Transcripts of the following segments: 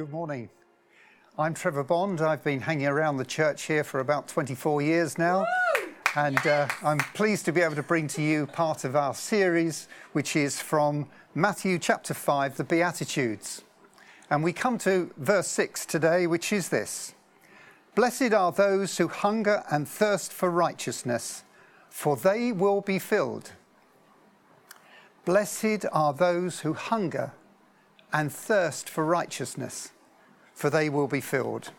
Good morning. I'm Trevor Bond. I've been hanging around the church here for about 24 years now. And uh, I'm pleased to be able to bring to you part of our series, which is from Matthew chapter 5, the Beatitudes. And we come to verse 6 today, which is this Blessed are those who hunger and thirst for righteousness, for they will be filled. Blessed are those who hunger and thirst for righteousness, for they will be filled.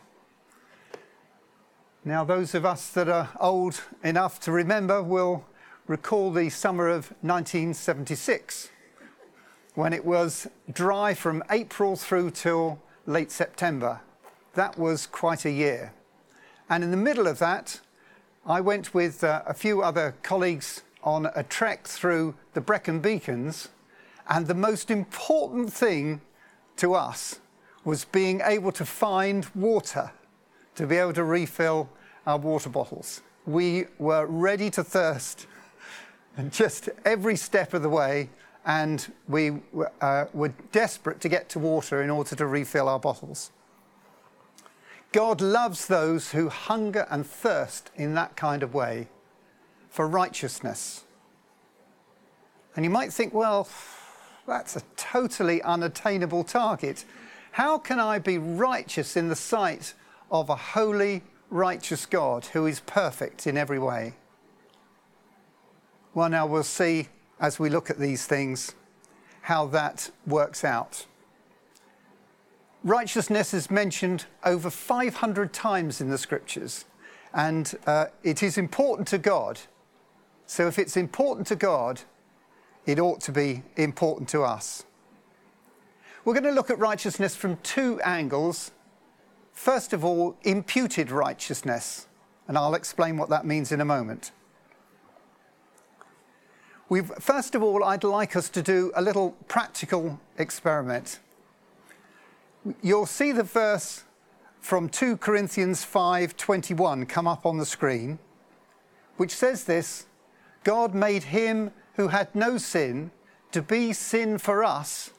Now, those of us that are old enough to remember will recall the summer of 1976 when it was dry from April through till late September. That was quite a year. And in the middle of that, I went with uh, a few other colleagues on a trek through the Brecon Beacons. And the most important thing to us was being able to find water to be able to refill our water bottles. We were ready to thirst just every step of the way, and we uh, were desperate to get to water in order to refill our bottles. God loves those who hunger and thirst in that kind of way for righteousness. And you might think, well, that's a totally unattainable target. How can I be righteous in the sight of a holy, righteous God who is perfect in every way? Well, now we'll see as we look at these things how that works out. Righteousness is mentioned over 500 times in the scriptures, and uh, it is important to God. So, if it's important to God, it ought to be important to us. We're going to look at righteousness from two angles. First of all, imputed righteousness, and I'll explain what that means in a moment. We've, first of all, I'd like us to do a little practical experiment. You'll see the verse from 2 Corinthians 5:21 come up on the screen, which says this, God made him who had no sin to be sin for us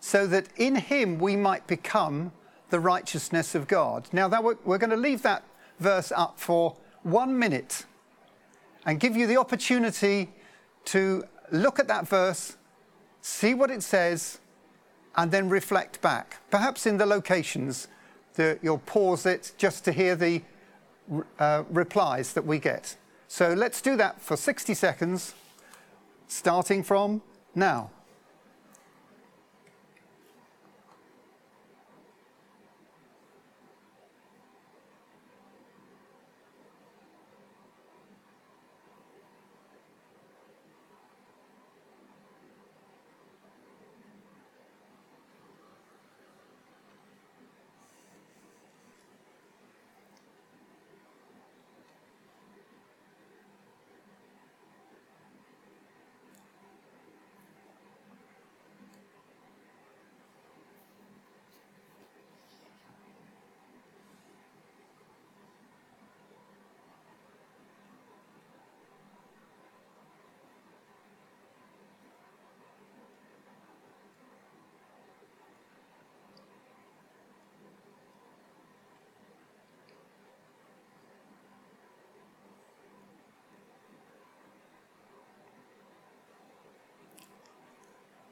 so that in him we might become the righteousness of God. Now, that we're, we're going to leave that verse up for one minute and give you the opportunity to look at that verse, see what it says, and then reflect back. Perhaps in the locations, that you'll pause it just to hear the uh, replies that we get. So let's do that for 60 seconds, starting from now.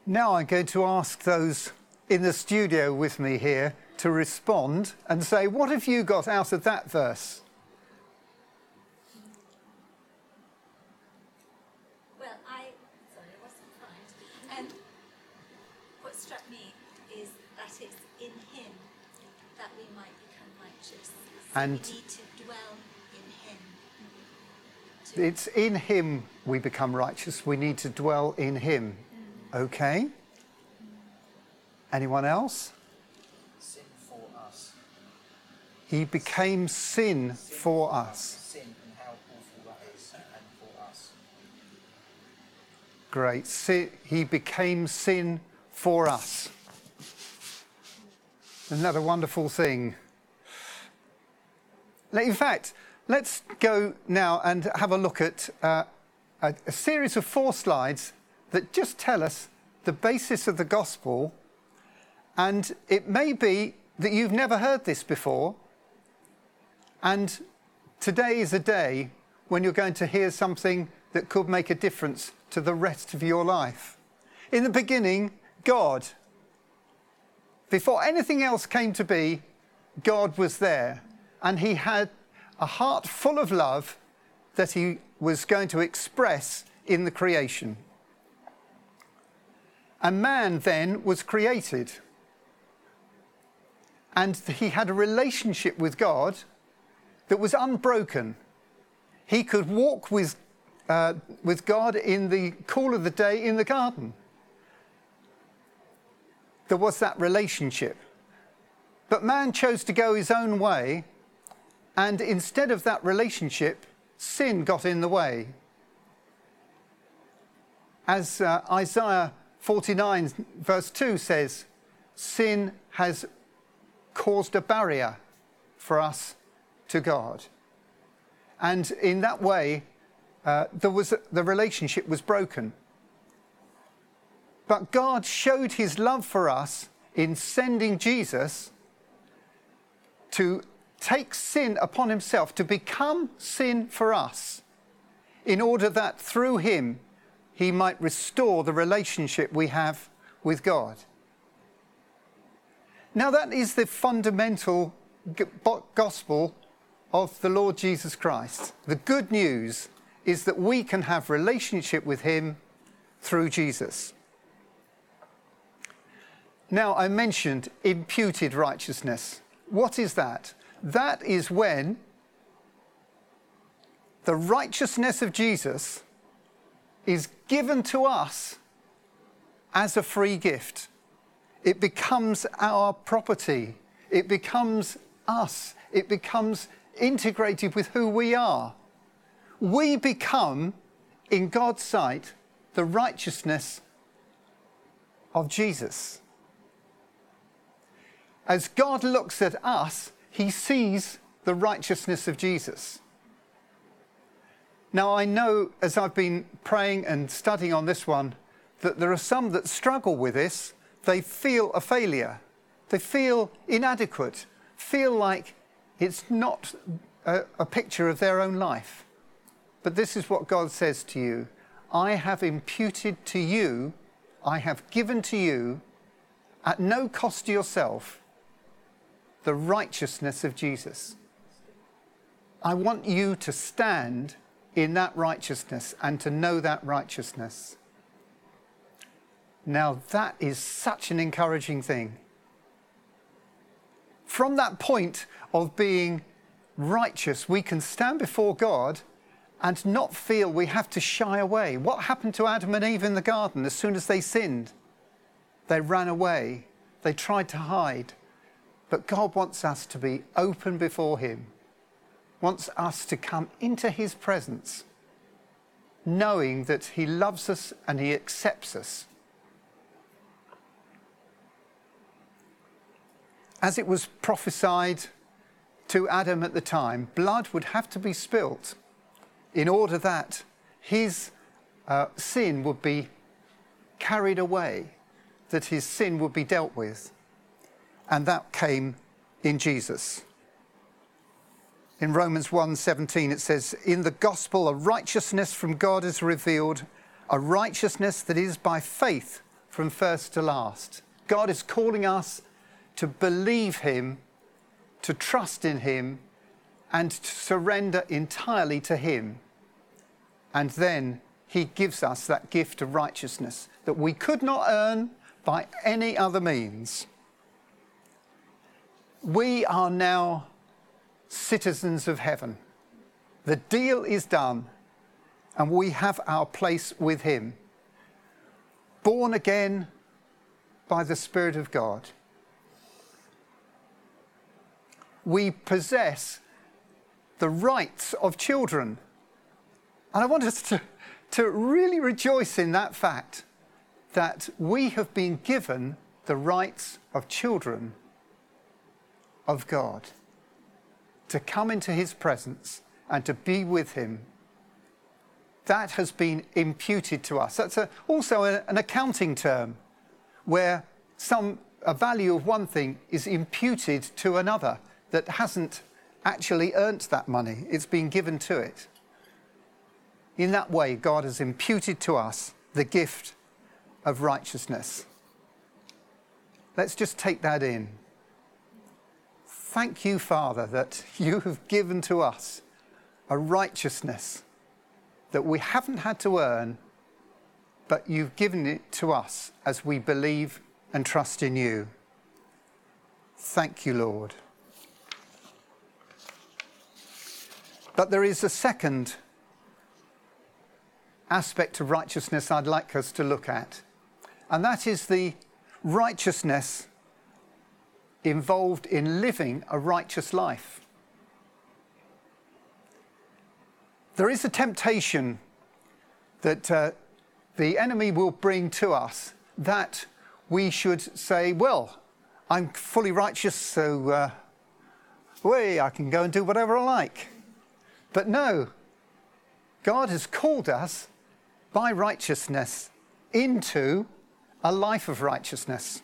Now I'm going to ask those in the studio with me here to respond and say, what have you got out of that verse? Well, I, sorry, I wasn't fine. Um, what struck me is that it's in Him that we might become righteous. So And- we need to dwell in Him. To- It's in Him we become righteous. We need to dwell in Him. Okay? Anyone else? sin for us. He became sin for us. Sin and how awful that is, and for us. Great. Si- he became sin for us. Isn't that a wonderful thing? In fact, let's go now and have a look at uh, a, a series of four slides that just tell us the basis of the gospel, and it may be that you've never heard this before, and today is a day when you're going to hear something that could make a difference to the rest of your life. In the beginning, God. Before anything else came to be, God was there, and He had a heart full of love that He was going to express in the creation. And man then was created. And he had a relationship with God that was unbroken. He could walk with, uh, with God in the cool of the day in the garden. There was that relationship. But man chose to go his own way, and instead of that relationship, sin got in the way. As uh, Isaiah 49, verse 2 says, sin has caused a barrier for us to God. And in that way, uh, there was, the relationship was broken. But God showed his love for us in sending Jesus to take sin upon himself, to become sin for us, in order that through him he might restore the relationship we have with God. Now, that is the fundamental gospel of the Lord Jesus Christ. The good news is that we can have relationship with him through Jesus. Now, I mentioned imputed righteousness. What is that? That is when the righteousness of Jesus is given to us as a free gift. It becomes our property. It becomes us. It becomes integrated with who we are. We become, in God's sight, the righteousness of Jesus. As God looks at us, he sees the righteousness of Jesus. Now, I know as I've been praying and studying on this one that there are some that struggle with this. They feel a failure, they feel inadequate, feel like it's not a, a picture of their own life. But this is what God says to you I have imputed to you, I have given to you, at no cost to yourself, the righteousness of Jesus. I want you to stand in that righteousness and to know that righteousness. Now, that is such an encouraging thing. From that point of being righteous, we can stand before God and not feel we have to shy away. What happened to Adam and Eve in the garden as soon as they sinned? They ran away, they tried to hide. But God wants us to be open before Him wants us to come into his presence, knowing that he loves us and he accepts us. As it was prophesied to Adam at the time, blood would have to be spilt in order that his uh, sin would be carried away, that his sin would be dealt with. And that came in Jesus. In Romans 1:17 it says, "In the gospel a righteousness from God is revealed, a righteousness that is by faith from first to last." God is calling us to believe him, to trust in him, and to surrender entirely to him. And then he gives us that gift of righteousness that we could not earn by any other means. We are now citizens of heaven. The deal is done, and we have our place with Him. Born again by the Spirit of God. We possess the rights of children. And I want us to, to really rejoice in that fact that we have been given the rights of children of God to come into his presence and to be with him. that has been imputed to us. That's a, also a, an accounting term where some a value of one thing is imputed to another that hasn't actually earned that money. It's been given to it. In that way, God has imputed to us the gift of righteousness. Let's just take that in. Thank you, Father, that you have given to us a righteousness that we haven't had to earn, but you've given it to us as we believe and trust in you. Thank you, Lord. But there is a second aspect of righteousness I'd like us to look at, and that is the righteousness involved in living a righteous life. There is a temptation that uh, the enemy will bring to us that we should say, Well, I'm fully righteous, so uh, way I can go and do whatever I like. But no, God has called us by righteousness into a life of righteousness.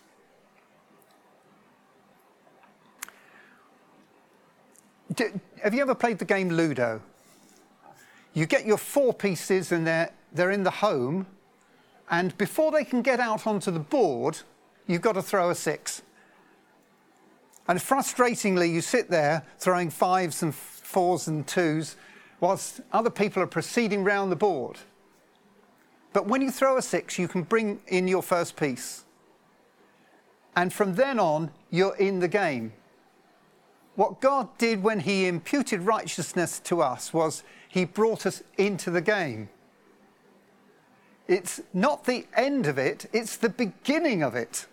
Have you ever played the game Ludo? You get your four pieces and they're, they're in the home, and before they can get out onto the board, you've got to throw a six. And frustratingly, you sit there throwing fives and fours and twos whilst other people are proceeding round the board. But when you throw a six, you can bring in your first piece. And from then on, you're in the game. What God did when He imputed righteousness to us was He brought us into the game. It's not the end of it, it's the beginning of it.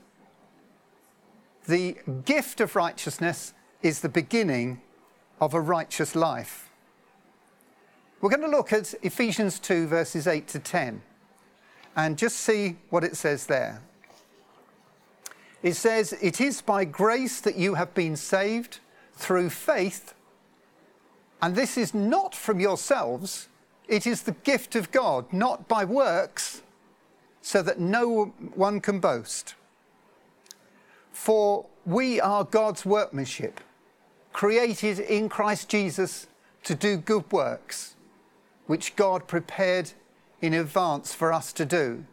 The gift of righteousness is the beginning of a righteous life. We're going to look at Ephesians 2, verses 8 to 10, and just see what it says there. It says, It is by grace that you have been saved through faith, and this is not from yourselves, it is the gift of God, not by works, so that no one can boast. For we are God's workmanship, created in Christ Jesus to do good works, which God prepared in advance for us to do.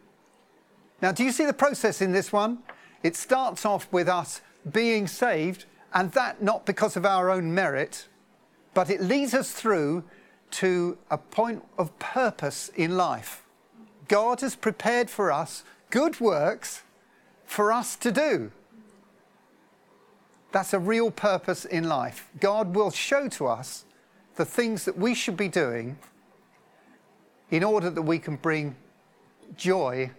Now, do you see the process in this one? It starts off with us being saved, and that not because of our own merit, but it leads us through to a point of purpose in life. God has prepared for us good works for us to do. That's a real purpose in life. God will show to us the things that we should be doing in order that we can bring joy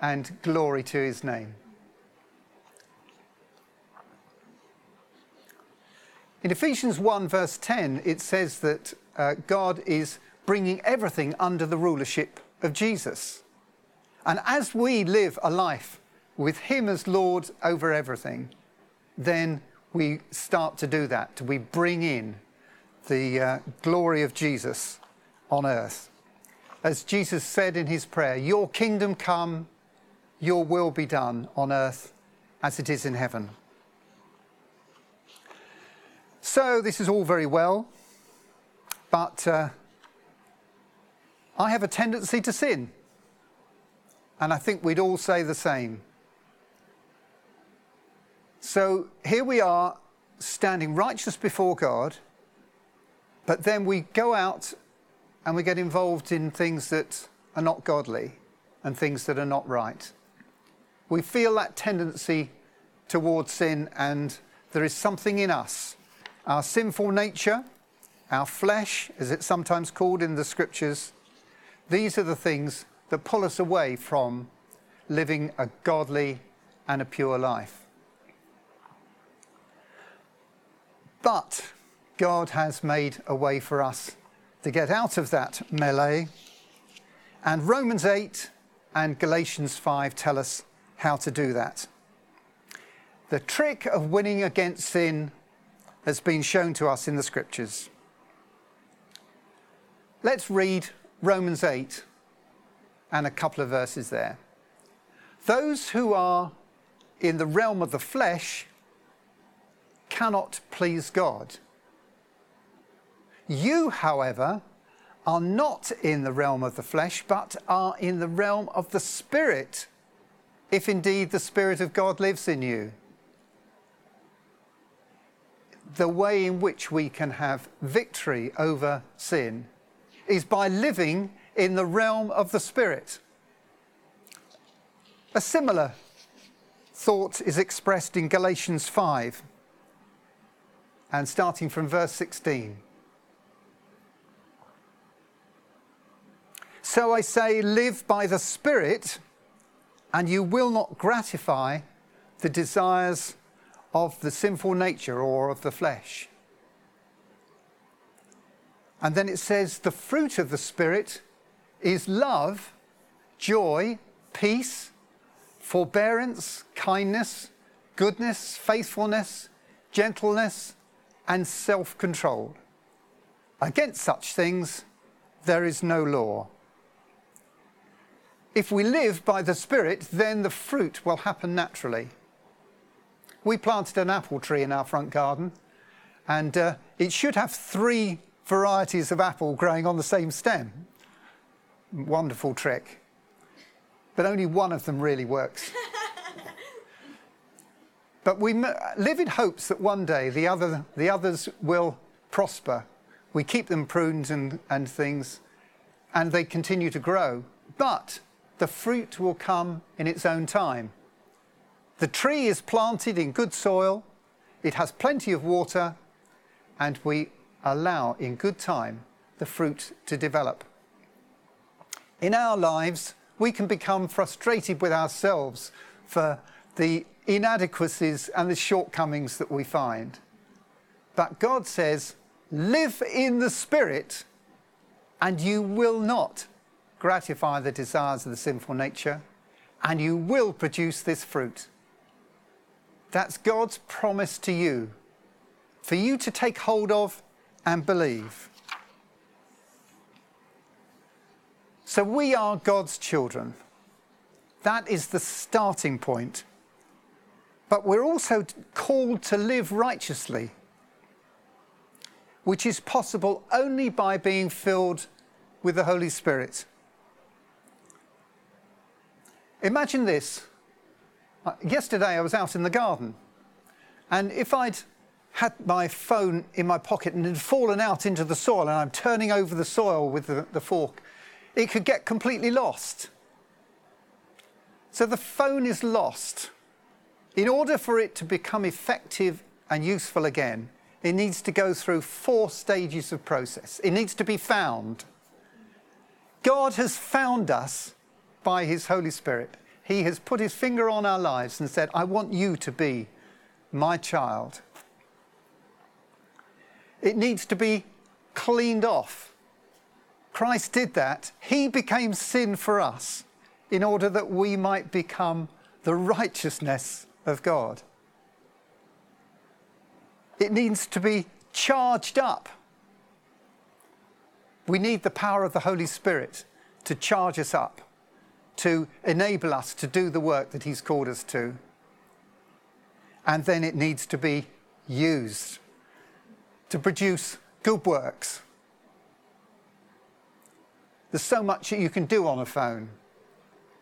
and glory to his name. In Ephesians 1, verse 10, it says that uh, God is bringing everything under the rulership of Jesus. And as we live a life with Him as Lord over everything, then we start to do that. We bring in the uh, glory of Jesus on earth. As Jesus said in his prayer, Your kingdom come, your will be done on earth as it is in heaven. So, this is all very well, but uh, I have a tendency to sin. And I think we'd all say the same. So here we are standing righteous before God, but then we go out and we get involved in things that are not godly and things that are not right. We feel that tendency towards sin, and there is something in us, our sinful nature, our flesh, as it's sometimes called in the scriptures. These are the things that pull us away from living a godly and a pure life. But God has made a way for us to get out of that melee. And Romans 8 and Galatians 5 tell us how to do that. The trick of winning against sin has been shown to us in the scriptures. Let's read Romans 8 and a couple of verses there. Those who are in the realm of the flesh cannot please God. You, however, are not in the realm of the flesh, but are in the realm of the Spirit, if indeed the Spirit of God lives in you. The way in which we can have victory over sin is by living in the realm of the Spirit. A similar thought is expressed in Galatians 5 and starting from verse 16. So I say, live by the Spirit, and you will not gratify the desires of the sinful nature or of the flesh. And then it says, the fruit of the Spirit is love, joy, peace, forbearance, kindness, goodness, faithfulness, gentleness, and self control. Against such things there is no law. If we live by the Spirit, then the fruit will happen naturally. We planted an apple tree in our front garden, and uh, it should have three varieties of apple growing on the same stem. Wonderful trick. But only one of them really works. but we live in hopes that one day the, other, the others will prosper. We keep them pruned and, and things, and they continue to grow. But the fruit will come in its own time. The tree is planted in good soil, it has plenty of water, and we allow in good time the fruit to develop. In our lives, we can become frustrated with ourselves for the inadequacies and the shortcomings that we find. But God says, live in the Spirit, and you will not gratify the desires of the sinful nature, and you will produce this fruit. That's God's promise to you, for you to take hold of and believe. So we are God's children. That is the starting point. But we're also called to live righteously, which is possible only by being filled with the Holy Spirit. Imagine this. Yesterday I was out in the garden, and if I'd had my phone in my pocket and had fallen out into the soil, and I'm turning over the soil with the, the fork, it could get completely lost. So the phone is lost. In order for it to become effective and useful again, it needs to go through four stages of process. It needs to be found. God has found us by His Holy Spirit. He has put His finger on our lives and said, I want you to be my child. It needs to be cleaned off. Christ did that. He became sin for us in order that we might become the righteousness of God. It needs to be charged up. We need the power of the Holy Spirit to charge us up to enable us to do the work that He's called us to. And then it needs to be used to produce good works. There's so much that you can do on a phone,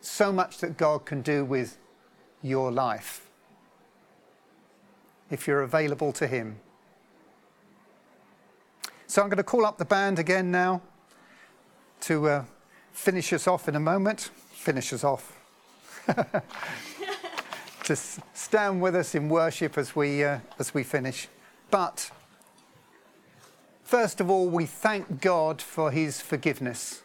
so much that God can do with your life if you're available to Him. So I'm going to call up the band again now to uh, finish us off in a moment finish us off. to stand with us in worship as we, uh, as we finish. But first of all, we thank God for his forgiveness.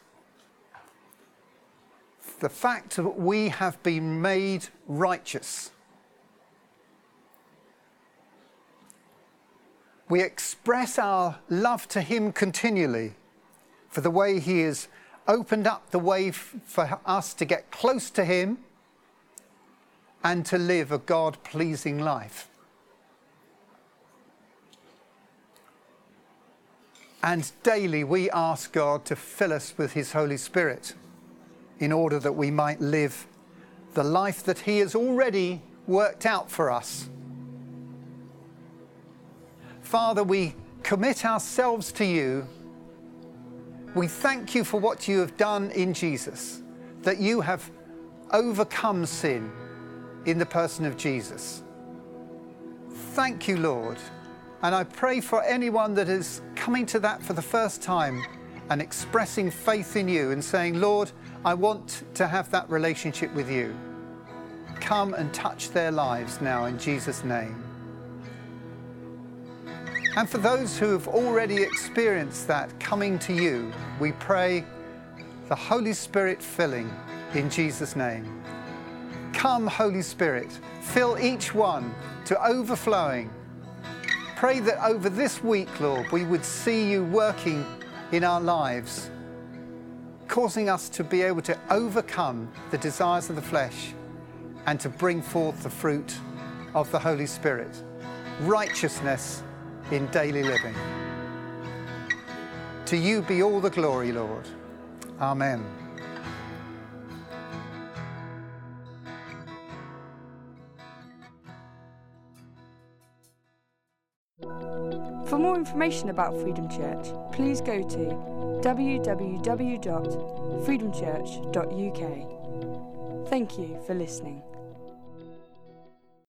The fact that we have been made righteous. We express our love to him continually for the way he is opened up the way for us to get close to Him and to live a God pleasing life. And daily we ask God to fill us with His Holy Spirit in order that we might live the life that He has already worked out for us. Father, we commit ourselves to you. We thank you for what you have done in Jesus, that you have overcome sin in the person of Jesus. Thank you, Lord. And I pray for anyone that is coming to that for the first time and expressing faith in you and saying, Lord, I want to have that relationship with you. Come and touch their lives now in Jesus' name. And for those who have already experienced that coming to you, we pray the Holy Spirit filling in Jesus' name. Come, Holy Spirit, fill each one to overflowing. Pray that over this week, Lord, we would see you working in our lives, causing us to be able to overcome the desires of the flesh and to bring forth the fruit of the Holy Spirit righteousness in daily living. To you be all the glory, Lord. Amen. For more information about Freedom Church, please go to www.freedomchurch.uk. Thank you for listening.